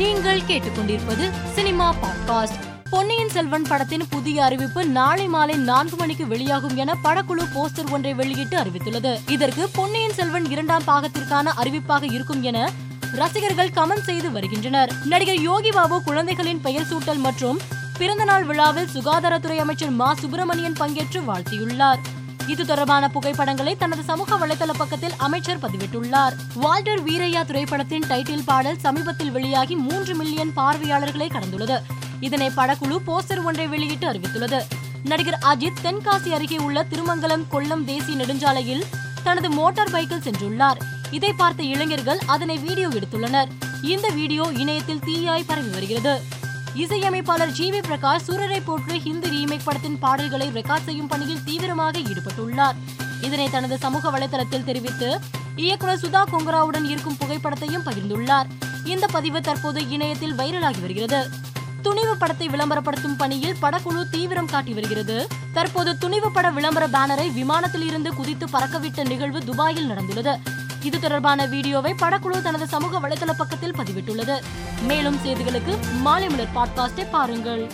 நீங்கள் கேட்டுக்கொண்டிருப்பது cinema podcast. Ponniyin Selvan படத்தின் புதிய அறிவிப்பு நாளை மாலை நான்கு மணிக்கு வெளியாகும் என படக்குழு போஸ்டர் ஒன்றை வெளியிட்டு அறிவித்துள்ளது. இதற்கு பொன்னியின் செல்வன் இரண்டாம் பாகத்திற்கான அறிவிப்பாக இருக்கும் என ரசிகர்கள் கமெண்ட் செய்து வருகின்றனர். நடிகர் யோகி பாபு குழந்தைகளின் பெயர் சூட்டல் மற்றும் பிறந்தநாள் விழாவில் சுகாதாரத்துறை அமைச்சர் மா சுப்பிரமணியன் பங்கேற்று வாழ்த்தியுள்ளார். இது தொடர்பான புகைப்படங்களை தனது சமூக வலைதள பக்கத்தில் அமைச்சர் பதிவிட்டுள்ளார். வால்டர் வீரையா திரைப்படத்தின் டைட்டில் பாடல் சமீபத்தில் வெளியாகி மூன்று மில்லியன் பார்வையாளர்களை கடந்துள்ளது. இதனை படக்குழு போஸ்டர் ஒன்றை வெளியிட்டு அறிவித்துள்ளது. நடிகர் அஜித் தென்காசி அருகே உள்ள திருமங்கலம் கொல்லம் தேசிய நெடுஞ்சாலையில் தனது மோட்டார் பைக்கில் சென்றுள்ளார். இதை பார்த்த இளைஞர்கள் அதனை வீடியோ எடுத்துள்ளனர். இந்த வீடியோ இணையத்தில் தீயாய் பரவி வருகிறது. இசையமைப்பாளர் G we Prakash Soorarai Pottru Hindi remake படத்தின் பாடல்களை ரெக்கார்ட் செய்யும் பணியில் தீவிரமாக ஈடுபட்டுள்ளார். இதனை தனது சமூக வலைதளத்தில் தெரிவித்து இயக்குனர் சுதா கொங்கராவுடன் இருக்கும் புகைப்படத்தையும் பகிர்ந்துள்ளார். இந்த பதிவு தற்போது இணையத்தில் வைரலாகி வருகிறது. துணிவு படத்தை விளம்பரப்படுத்தும் பணியில் படக்குழு தீவிரம் காட்டி வருகிறது. தற்போது துணிவு பட விளம்பர பேனரை விமானத்தில் இருந்து குதித்து பறக்கவிட்ட நிகழ்வு துபாயில் நடந்துள்ளது. இது தொடர்பான வீடியோவை படக்குழு தனது சமூக வலைதள பக்கத்தில் பதிவிட்டுள்ளது. மேலும் செய்திகளுக்கு மாலை மலர் பாட்காஸ்டை பாருங்கள்.